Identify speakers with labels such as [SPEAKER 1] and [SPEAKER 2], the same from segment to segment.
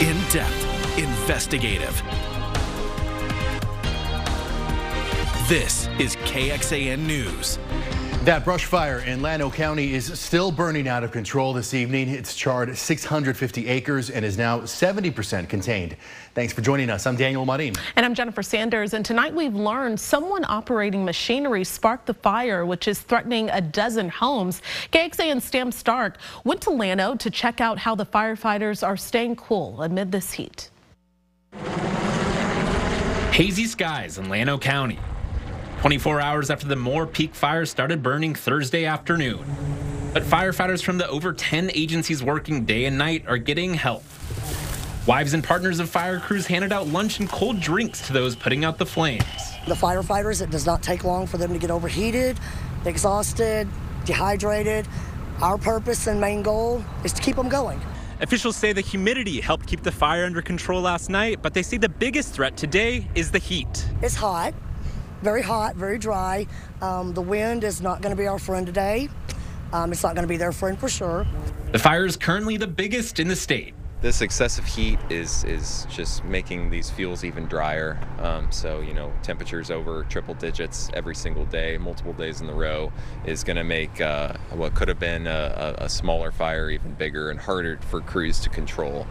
[SPEAKER 1] In depth, investigative. This is KXAN News.
[SPEAKER 2] That brush fire in Llano County is still burning out of control this evening. It's charred 650 acres and is now 70% contained. Thanks for joining us. I'm Daniel Marin.
[SPEAKER 3] And I'm Jennifer Sanders. And tonight we've learned someone operating machinery sparked the fire, which is threatening a dozen homes. KXAN's Sam Stark went to Llano to check out how the firefighters are staying cool amid this heat.
[SPEAKER 4] Hazy skies in Llano County. 24 hours after the Moore Peak fire started burning Thursday afternoon. But firefighters from the over 10 agencies working day and night are getting help. Wives and partners of fire crews handed out lunch and cold drinks to those putting out the flames.
[SPEAKER 5] The firefighters, it does not take long for them to get overheated, exhausted, dehydrated. Our purpose and main goal is to keep them going.
[SPEAKER 6] Officials say the humidity helped keep the fire under control last night, but they say the biggest threat today is the heat.
[SPEAKER 5] It's hot very hot, very dry. Um, the wind is not going to be our friend today. Um, it's not going to be their friend for sure.
[SPEAKER 4] The fire is currently the biggest in the state.
[SPEAKER 7] This excessive heat is is just making these fuels even drier. Um, so you know, temperatures over triple digits every single day, multiple days in a row, is going to make uh, what could have been a, a smaller fire even bigger and harder for crews to control.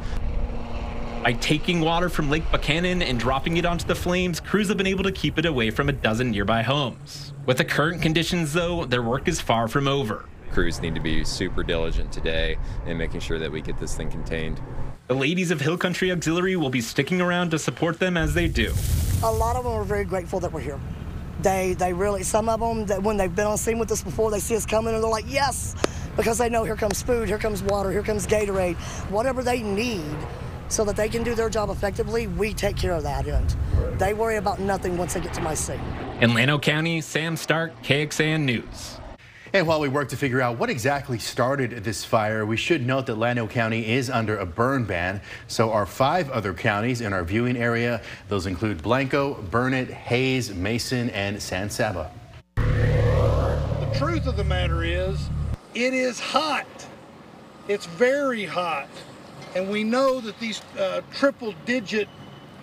[SPEAKER 4] By taking water from Lake Buchanan and dropping it onto the flames, crews have been able to keep it away from a dozen nearby homes. With the current conditions, though, their work is far from over.
[SPEAKER 7] Crews need to be super diligent today in making sure that we get this thing contained.
[SPEAKER 4] The ladies of Hill Country Auxiliary will be sticking around to support them as they do.
[SPEAKER 5] A lot of them are very grateful that we're here. They, they really, some of them, that when they've been on scene with us before, they see us coming and they're like, yes, because they know here comes food, here comes water, here comes Gatorade, whatever they need so that they can do their job effectively, we take care of that end. They worry about nothing once they get to my seat.
[SPEAKER 4] In Llano County, Sam Stark, KXAN News.
[SPEAKER 2] And while we work to figure out what exactly started this fire, we should note that Llano County is under a burn ban. So are five other counties in our viewing area. Those include Blanco, Burnet, Hays, Mason, and San Saba.
[SPEAKER 8] The truth of the matter is, it is hot. It's very hot. And we know that these uh, triple digit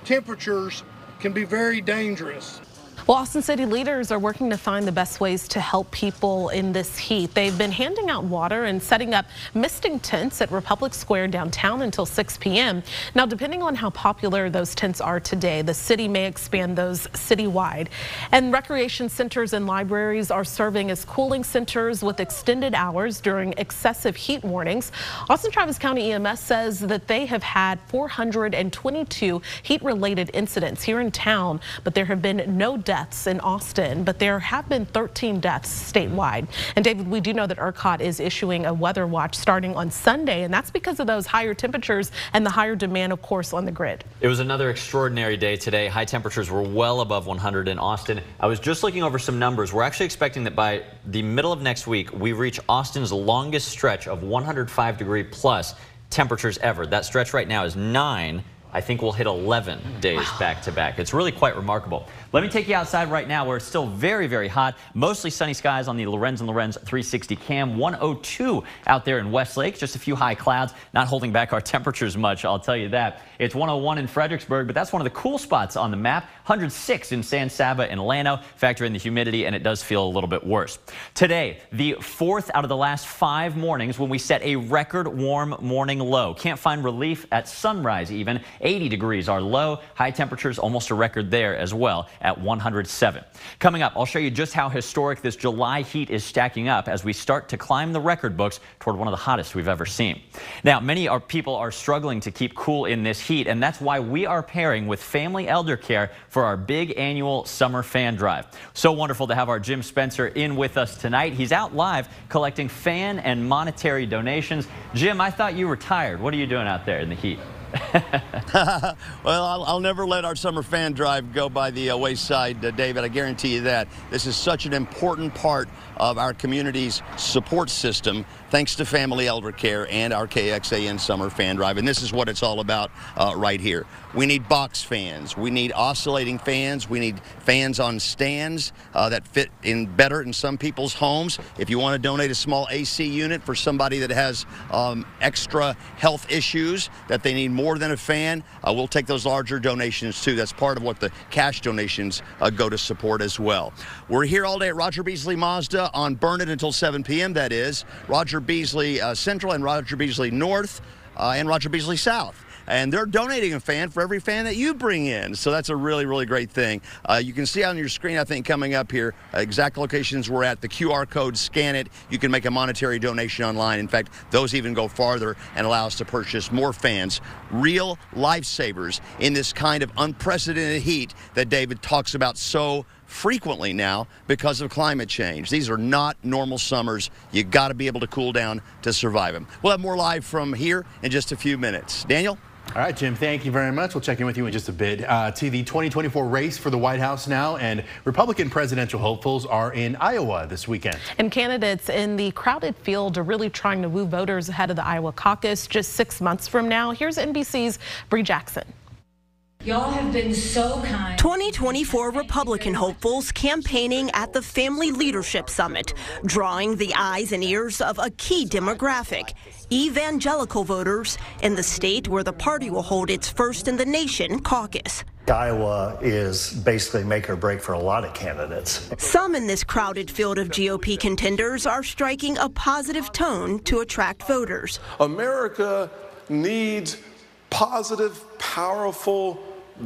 [SPEAKER 8] temperatures can be very dangerous.
[SPEAKER 3] Well, Austin City leaders are working to find the best ways to help people in this heat. They've been handing out water and setting up misting tents at Republic Square downtown until 6 p.m. Now, depending on how popular those tents are today, the city may expand those citywide. And recreation centers and libraries are serving as cooling centers with extended hours during excessive heat warnings. Austin Travis County EMS says that they have had 422 heat-related incidents here in town, but there have been no deaths in Austin, but there have been 13 deaths statewide. And David, we do know that ERCOT is issuing a weather watch starting on Sunday, and that's because of those higher temperatures and the higher demand, of course, on the grid.
[SPEAKER 9] It was another extraordinary day today. High temperatures were well above 100 in Austin. I was just looking over some numbers. We're actually expecting that by the middle of next week, we reach Austin's longest stretch of 105 degree plus temperatures ever. That stretch right now is nine. I think we'll hit 11 days back to back. It's really quite remarkable. Let me take you outside right now where it's still very, very hot. Mostly sunny skies on the Lorenz and Lorenz 360 cam. 102 out there in Westlake. Just a few high clouds, not holding back our temperatures much, I'll tell you that. It's 101 in Fredericksburg, but that's one of the cool spots on the map. 106 in San Saba and Llano. Factor in the humidity, and it does feel a little bit worse. Today, the fourth out of the last five mornings when we set a record warm morning low. Can't find relief at sunrise even. 80 degrees are low. High temperatures almost a record there as well at 107. Coming up, I'll show you just how historic this July heat is stacking up as we start to climb the record books toward one of the hottest we've ever seen. Now, many our people are struggling to keep cool in this heat, and that's why we are pairing with Family Elder Care for our big annual summer fan drive. So wonderful to have our Jim Spencer in with us tonight. He's out live collecting fan and monetary donations. Jim, I thought you were tired. What are you doing out there in the heat?
[SPEAKER 10] well, I'll, I'll, never let our summer fan drive go by the uh, wayside, uh, David. I guarantee you that. This is such an important part of our community's support system, thanks to Family Elder Care and our KXAN Summer Fan Drive. And this is what it's all about uh, right here. We need box fans. We need oscillating fans. We need fans on stands uh, that fit in better in some people's homes. If you want to donate a small AC unit for somebody that has um, extra health issues that they need more than a fan, uh, we'll take those larger donations too. That's part of what the cash donations uh, go to support as well. We're here all day at Roger Beasley Mazda on Burnet until 7 p.m. That is Roger Beasley uh, Central and Roger Beasley North uh, and Roger Beasley South and they're donating a fan for every fan that you bring in. So that's a really, really great thing. Uh, you can see on your screen, I think, coming up here, exact locations we're at. The QR code, scan it. You can make a monetary donation online. In fact, those even go farther and allow us to purchase more fans, real lifesavers in this kind of unprecedented heat that David talks about so frequently now because of climate change. These are not normal summers. You got to be able to cool down to survive them. We'll have more live from here in just a few minutes. Daniel?
[SPEAKER 2] All right, Jim, thank you very much. We'll check in with you in just a bit. Uh, to the 2024 race for the White House now, and Republican presidential hopefuls are in Iowa this weekend.
[SPEAKER 3] And candidates in the crowded field are really trying to woo voters ahead of the Iowa caucus just six months from now. Here's NBC's Bree Jackson.
[SPEAKER 11] Y'all have been so kind. 2024 Republican hopefuls campaigning at the Family Leadership Summit, drawing the eyes and ears of a key demographic evangelical voters in the state where the party will hold its first in the nation caucus.
[SPEAKER 12] Iowa is basically make or break for a lot of candidates.
[SPEAKER 11] Some in this crowded field of GOP contenders are striking a positive tone to attract voters.
[SPEAKER 13] America needs positive, powerful,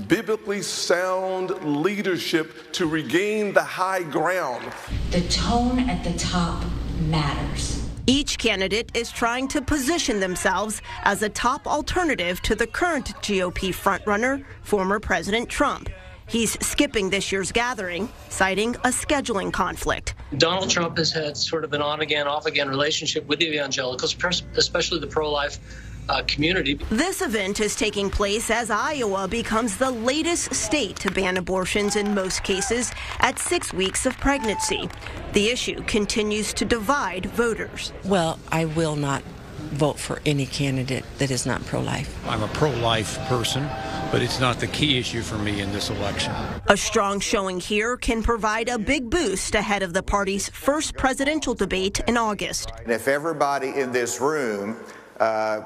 [SPEAKER 13] biblically sound leadership to regain the high ground.
[SPEAKER 11] The tone at the top matters. Each candidate is trying to position themselves as a top alternative to the current GOP frontrunner, former President Trump. He's skipping this year's gathering, citing a scheduling conflict.
[SPEAKER 14] Donald Trump has had sort of an on again, off again relationship with the evangelicals, especially the pro life uh, community.
[SPEAKER 11] This event is taking place as Iowa becomes the latest state to ban abortions in most cases at six weeks of pregnancy. The issue continues to divide voters.
[SPEAKER 15] Well, I will not vote for any candidate that is not pro life.
[SPEAKER 16] I'm a pro life person, but it's not the key issue for me in this election.
[SPEAKER 11] A strong showing here can provide a big boost ahead of the party's first presidential debate in August.
[SPEAKER 17] And if everybody in this room uh,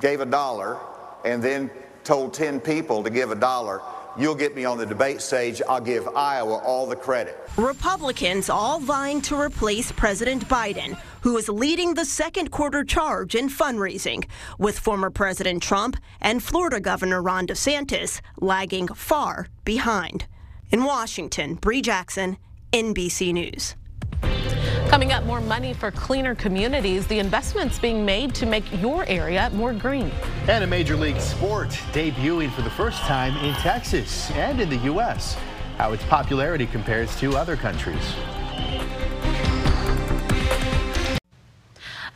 [SPEAKER 17] gave a dollar and then told 10 people to give a dollar, you'll get me on the debate stage. I'll give Iowa all the credit.
[SPEAKER 11] Republicans all vying to replace President Biden, who is leading the second quarter charge in fundraising, with former President Trump and Florida Governor Ron DeSantis lagging far behind. In Washington, Bree Jackson, NBC News.
[SPEAKER 3] Coming up, more money for cleaner communities, the investments being made to make your area more green.
[SPEAKER 2] And a Major League sport debuting for the first time in Texas and in the U.S. How its popularity compares to other countries.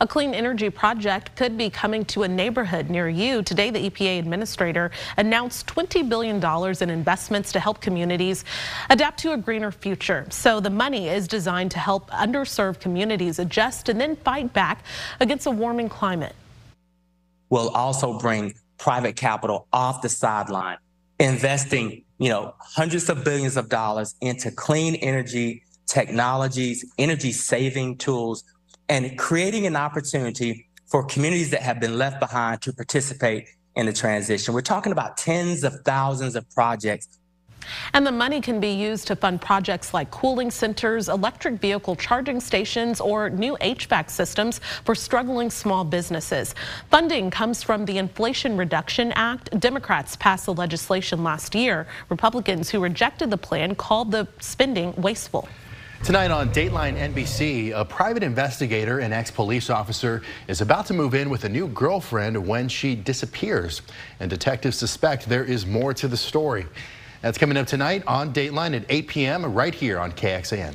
[SPEAKER 3] A clean energy project could be coming to a neighborhood near you. Today, the EPA administrator announced $20 billion in investments to help communities adapt to a greener future. So the money is designed to help underserved communities adjust and then fight back against a warming climate.
[SPEAKER 18] Will also bring private capital off the sideline, investing, you know, hundreds of billions of dollars into clean energy technologies, energy saving tools and creating an opportunity for communities that have been left behind to participate in the transition. We're talking about tens of thousands of projects
[SPEAKER 3] and the money can be used to fund projects like cooling centers, electric vehicle charging stations, or new HVAC systems for struggling small businesses. Funding comes from the Inflation Reduction Act. Democrats passed the legislation last year. Republicans who rejected the plan called the spending wasteful.
[SPEAKER 2] Tonight on Dateline NBC, a private investigator and ex-police officer is about to move in with a new girlfriend when she disappears. And detectives suspect there is more to the story. That's coming up tonight on Dateline at 8 p.m. right here on KXAN.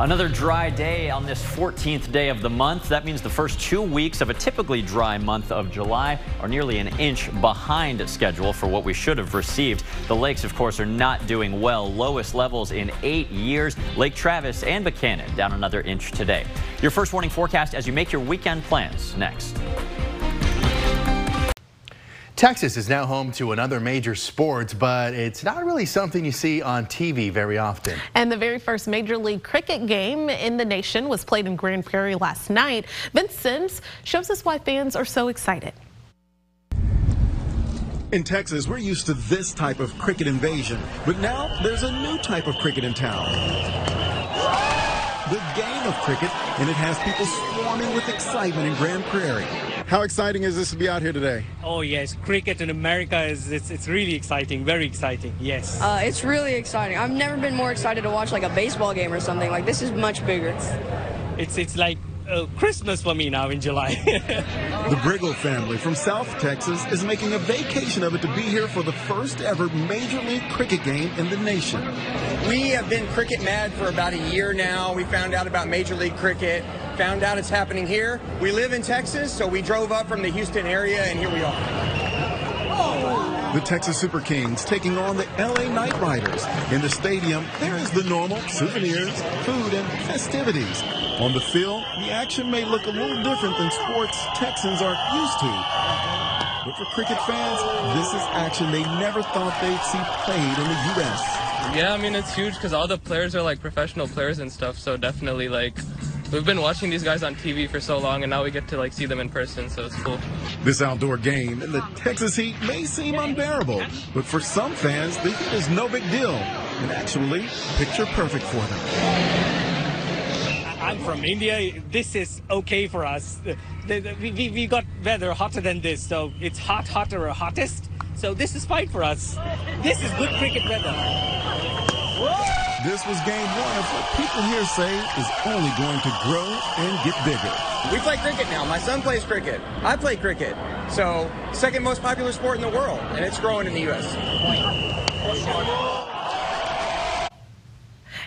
[SPEAKER 9] Another dry day on this 14th day of the month. That means the first two weeks of a typically dry month of July are nearly an inch behind schedule for what we should have received. The lakes, of course, are not doing well. Lowest levels in eight years. Lake Travis and Buchanan down another inch today. Your first warning forecast as you make your weekend plans next.
[SPEAKER 2] Texas is now home to another major sport, but it's not really something you see on TV very often.
[SPEAKER 3] And the very first Major League Cricket game in the nation was played in Grand Prairie last night. Vince Sims shows us why fans are so excited.
[SPEAKER 19] In Texas, we're used to this type of cricket invasion, but now there's a new type of cricket in town. The game of cricket, and it has people swarming with excitement in Grand Prairie. How exciting is this to be out here today?
[SPEAKER 20] Oh yes, cricket in America is it's, it's really exciting, very exciting. Yes.
[SPEAKER 21] Uh, it's really exciting. I've never been more excited to watch like a baseball game or something. Like this is much bigger.
[SPEAKER 20] It's it's like uh, Christmas for me now in July.
[SPEAKER 19] the Briggle family from South Texas is making a vacation of it to be here for the first ever Major League Cricket game in the nation.
[SPEAKER 22] We have been cricket mad for about a year now. We found out about Major League Cricket, found out it's happening here. We live in Texas, so we drove up from the Houston area, and here we are.
[SPEAKER 19] The Texas Super Kings taking on the LA Knight Riders. In the stadium, there is the normal souvenirs, food, and festivities. On the field, the action may look a little different than sports Texans are used to. But for cricket fans, this is action they never thought they'd see played in the U.S.
[SPEAKER 23] Yeah, I mean, it's huge because all the players are like professional players and stuff, so definitely like we've been watching these guys on TV for so long, and now we get to like see them in person, so it's cool.
[SPEAKER 19] This outdoor game in the Texas heat may seem unbearable, but for some fans, the heat is no big deal, and actually picture perfect for them.
[SPEAKER 20] I'm from India. This is okay for us. We, we, we got weather hotter than this, so it's hot, hotter, or hottest. So this is fine for us. This is good cricket weather.
[SPEAKER 19] This was game one of what people here say is only going to grow and get bigger.
[SPEAKER 22] We play cricket now. My son plays cricket. I play cricket. So, second most popular sport in the world, and it's growing in the U.S.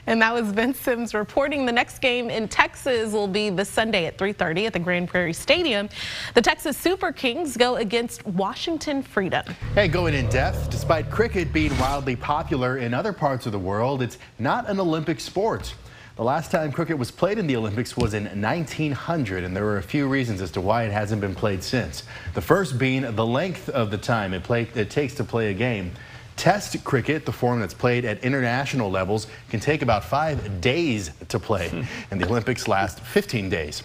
[SPEAKER 3] And that was Vince Sims reporting. The next game in Texas will be this Sunday at 3.30 at the Grand Prairie Stadium. The Texas Super Kings go against Washington Freedom.
[SPEAKER 2] Hey, going in depth, despite cricket being wildly popular in other parts of the world, it's not an Olympic sport. The last time cricket was played in the Olympics was in 1900, and there were a few reasons as to why it hasn't been played since. The first being the length of the time it, play, it takes to play a game. Test cricket, the form that's played at international levels, can take about five days to play, and the Olympics last 15 days.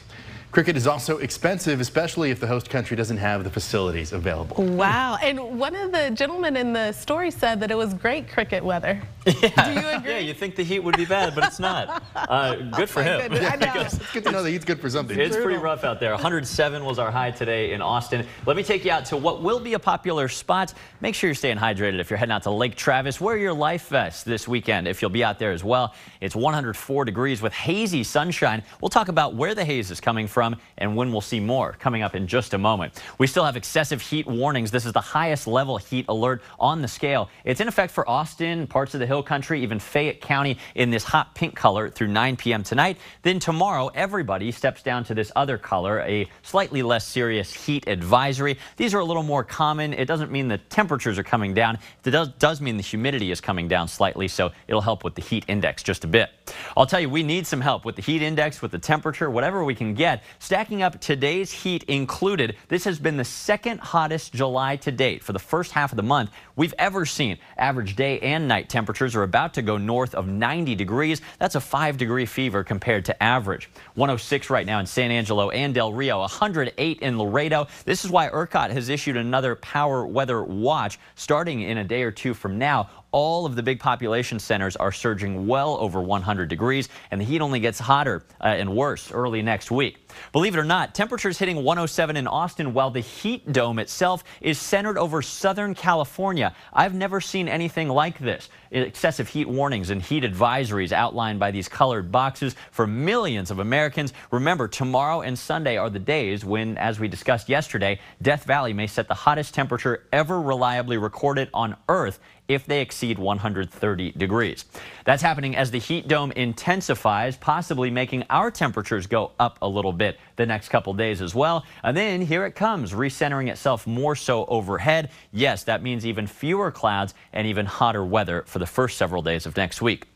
[SPEAKER 2] Cricket is also expensive, especially if the host country doesn't have the facilities available.
[SPEAKER 3] Wow. And one of the gentlemen in the story said that it was great cricket weather.
[SPEAKER 9] Yeah. Do you agree? Yeah, you think the heat would be bad, but it's not. Uh, good for him.
[SPEAKER 3] I know.
[SPEAKER 2] it's good to know the heat's good for something.
[SPEAKER 9] It's pretty rough out there. 107 was our high today in Austin. Let me take you out to what will be a popular spot. Make sure you're staying hydrated if you're heading out to Lake Travis. Wear your life vest this weekend if you'll be out there as well. It's 104 degrees with hazy sunshine. We'll talk about where the haze is coming from and when we'll see more coming up in just a moment. We still have excessive heat warnings. This is the highest level heat alert on the scale. It's in effect for Austin, parts of the Hill Country, even Fayette County in this hot pink color through 9 p.m. tonight. Then tomorrow, everybody steps down to this other color, a slightly less serious heat advisory. These are a little more common. It doesn't mean the temperatures are coming down. It does, does mean the humidity is coming down slightly, so it'll help with the heat index just a bit. I'll tell you, we need some help with the heat index, with the temperature, whatever we can get. Stacking up today's heat included, this has been the second hottest July to date for the first half of the month we've ever seen. Average day and night temperatures are about to go north of 90 degrees. That's a 5 degree fever compared to average. 106 right now in San Angelo and Del Rio, 108 in Laredo. This is why ERCOT has issued another power weather watch starting in a day or two from now all of the big population centers are surging well over 100 degrees, and the heat only gets hotter uh, and worse early next week. Believe it or not, temperatures hitting 107 in Austin while the heat dome itself is centered over Southern California. I've never seen anything like this. Excessive heat warnings and heat advisories outlined by these colored boxes for millions of Americans. Remember, tomorrow and Sunday are the days when, as we discussed yesterday, Death Valley may set the hottest temperature ever reliably recorded on Earth if they exceed 130 degrees. That's happening as the heat dome intensifies, possibly making our temperatures go up a little bit the next couple days as well. And then here it comes, recentering itself more so overhead. Yes, that means even fewer clouds and even hotter weather for the first several days of next week.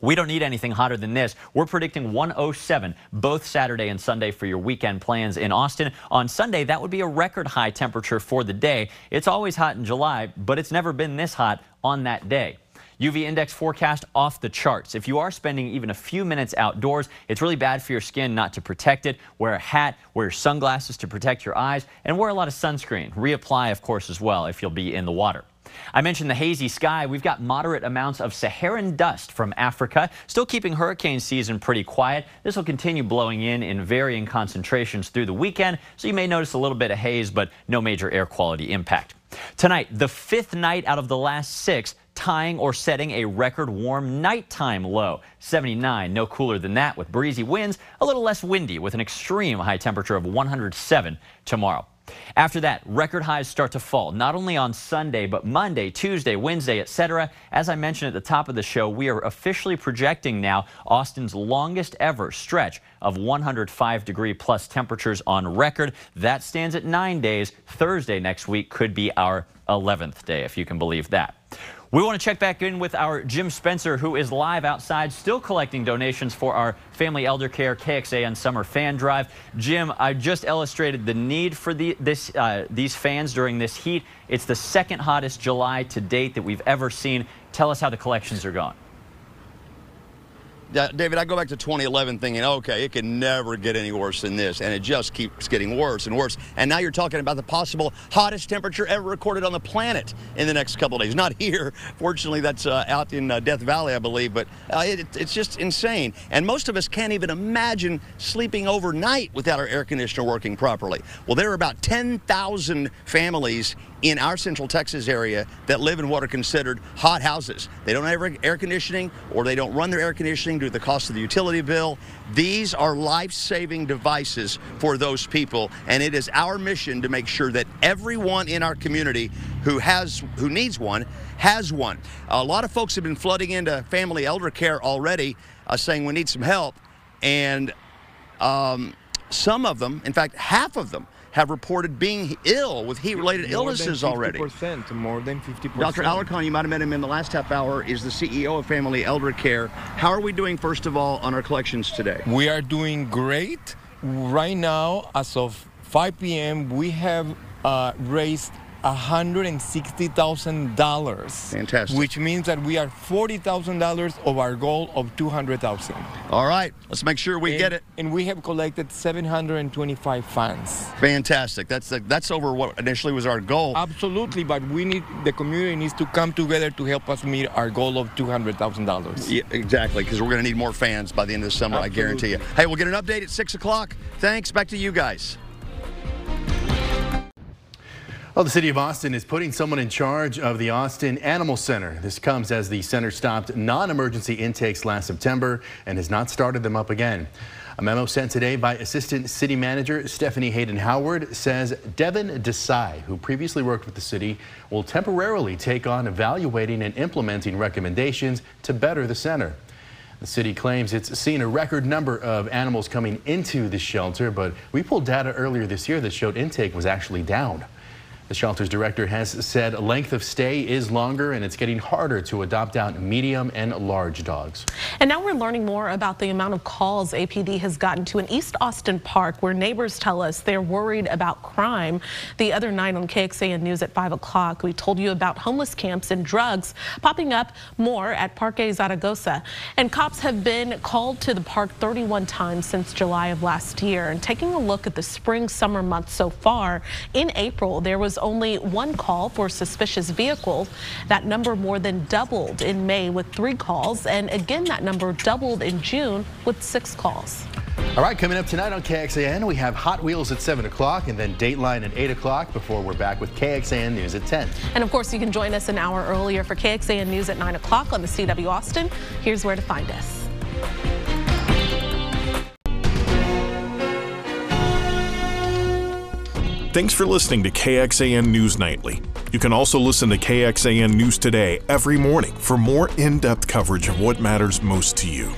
[SPEAKER 9] We don't need anything hotter than this. We're predicting 107 both Saturday and Sunday for your weekend plans in Austin. On Sunday, that would be a record high temperature for the day. It's always hot in July, but it's never been this hot on that day. UV index forecast off the charts. If you are spending even a few minutes outdoors, it's really bad for your skin not to protect it. Wear a hat, wear sunglasses to protect your eyes, and wear a lot of sunscreen. Reapply, of course, as well if you'll be in the water. I mentioned the hazy sky. We've got moderate amounts of Saharan dust from Africa, still keeping hurricane season pretty quiet. This will continue blowing in in varying concentrations through the weekend, so you may notice a little bit of haze, but no major air quality impact. Tonight, the fifth night out of the last six tying or setting a record warm nighttime low. 79, no cooler than that with breezy winds, a little less windy with an extreme high temperature of 107 tomorrow. After that, record highs start to fall, not only on Sunday, but Monday, Tuesday, Wednesday, etc. As I mentioned at the top of the show, we are officially projecting now Austin's longest ever stretch of 105 degree plus temperatures on record. That stands at nine days. Thursday next week could be our 11th day, if you can believe that. We want to check back in with our Jim Spencer, who is live outside, still collecting donations for our Family Elder Care KXAN Summer Fan Drive. Jim, I just illustrated the need for the, this, uh, these fans during this heat. It's the second hottest July to date that we've ever seen. Tell us how the collections are going.
[SPEAKER 10] David, I go back to 2011 thinking, okay, it can never get any worse than this. And it just keeps getting worse and worse. And now you're talking about the possible hottest temperature ever recorded on the planet in the next couple days. Not here. Fortunately, that's uh, out in uh, Death Valley, I believe. But uh, it, it's just insane. And most of us can't even imagine sleeping overnight without our air conditioner working properly. Well, there are about 10,000 families in our central Texas area that live in what are considered hot houses. They don't have air conditioning or they don't run their air conditioning due to the cost of the utility bill. These are life-saving devices for those people and it is our mission to make sure that everyone in our community who has who needs one has one. A lot of folks have been flooding into family elder care already uh, saying we need some help and um, some of them, in fact half of them have reported being ill with heat-related illnesses already.
[SPEAKER 24] More than 50%.
[SPEAKER 10] Dr. Alarcon, you might have met him in the last half hour, is the CEO of Family Elder Care. How are we doing, first of all, on our collections today?
[SPEAKER 24] We are doing great. Right now, as of 5 p.m., we have uh, raised $160,000.
[SPEAKER 10] Fantastic.
[SPEAKER 24] Which means that we are $40,000 of our goal of 200,000.
[SPEAKER 10] All right, let's make sure we
[SPEAKER 24] and,
[SPEAKER 10] get it.
[SPEAKER 24] And we have collected 725 funds.
[SPEAKER 10] Fantastic. That's that's over what initially was our goal.
[SPEAKER 24] Absolutely, but we need the community needs to come together to help us meet our goal of $200,000.
[SPEAKER 10] Yeah, exactly, because we're going to need more fans by the end of the summer,
[SPEAKER 24] Absolutely.
[SPEAKER 10] I guarantee you. Hey, we'll get an update at 6 o'clock. Thanks. Back to you guys.
[SPEAKER 2] Well, the city of Austin is putting someone in charge of the Austin Animal Center. This comes as the center stopped non-emergency intakes last September and has not started them up again. A memo sent today by Assistant City Manager Stephanie Hayden Howard says Devin Desai, who previously worked with the city, will temporarily take on evaluating and implementing recommendations to better the center. The city claims it's seen a record number of animals coming into the shelter, but we pulled data earlier this year that showed intake was actually down. The shelter's director has said length of stay is longer and it's getting harder to adopt out medium and large dogs.
[SPEAKER 3] And now we're learning more about the amount of calls APD has gotten to an East Austin park where neighbors tell us they're worried about crime. The other night on KXAN News at 5 o'clock, we told you about homeless camps and drugs popping up more at Parque Zaragoza. And cops have been called to the park 31 times since July of last year. And taking a look at the spring summer months so far, in April, there was only one call for suspicious vehicles. That number more than doubled in May with three calls. And again, that number doubled in June with six calls.
[SPEAKER 2] All right, coming up tonight on KXAN, we have Hot Wheels at 7 o'clock and then Dateline at 8 o'clock before we're back with KXAN News at 10.
[SPEAKER 3] And of course, you can join us an hour earlier for KXAN News at 9 o'clock on the CW Austin. Here's where to find us.
[SPEAKER 25] Thanks for listening to KXAN News Nightly. You can also listen to KXAN News Today every morning for more in depth coverage of what matters most to you.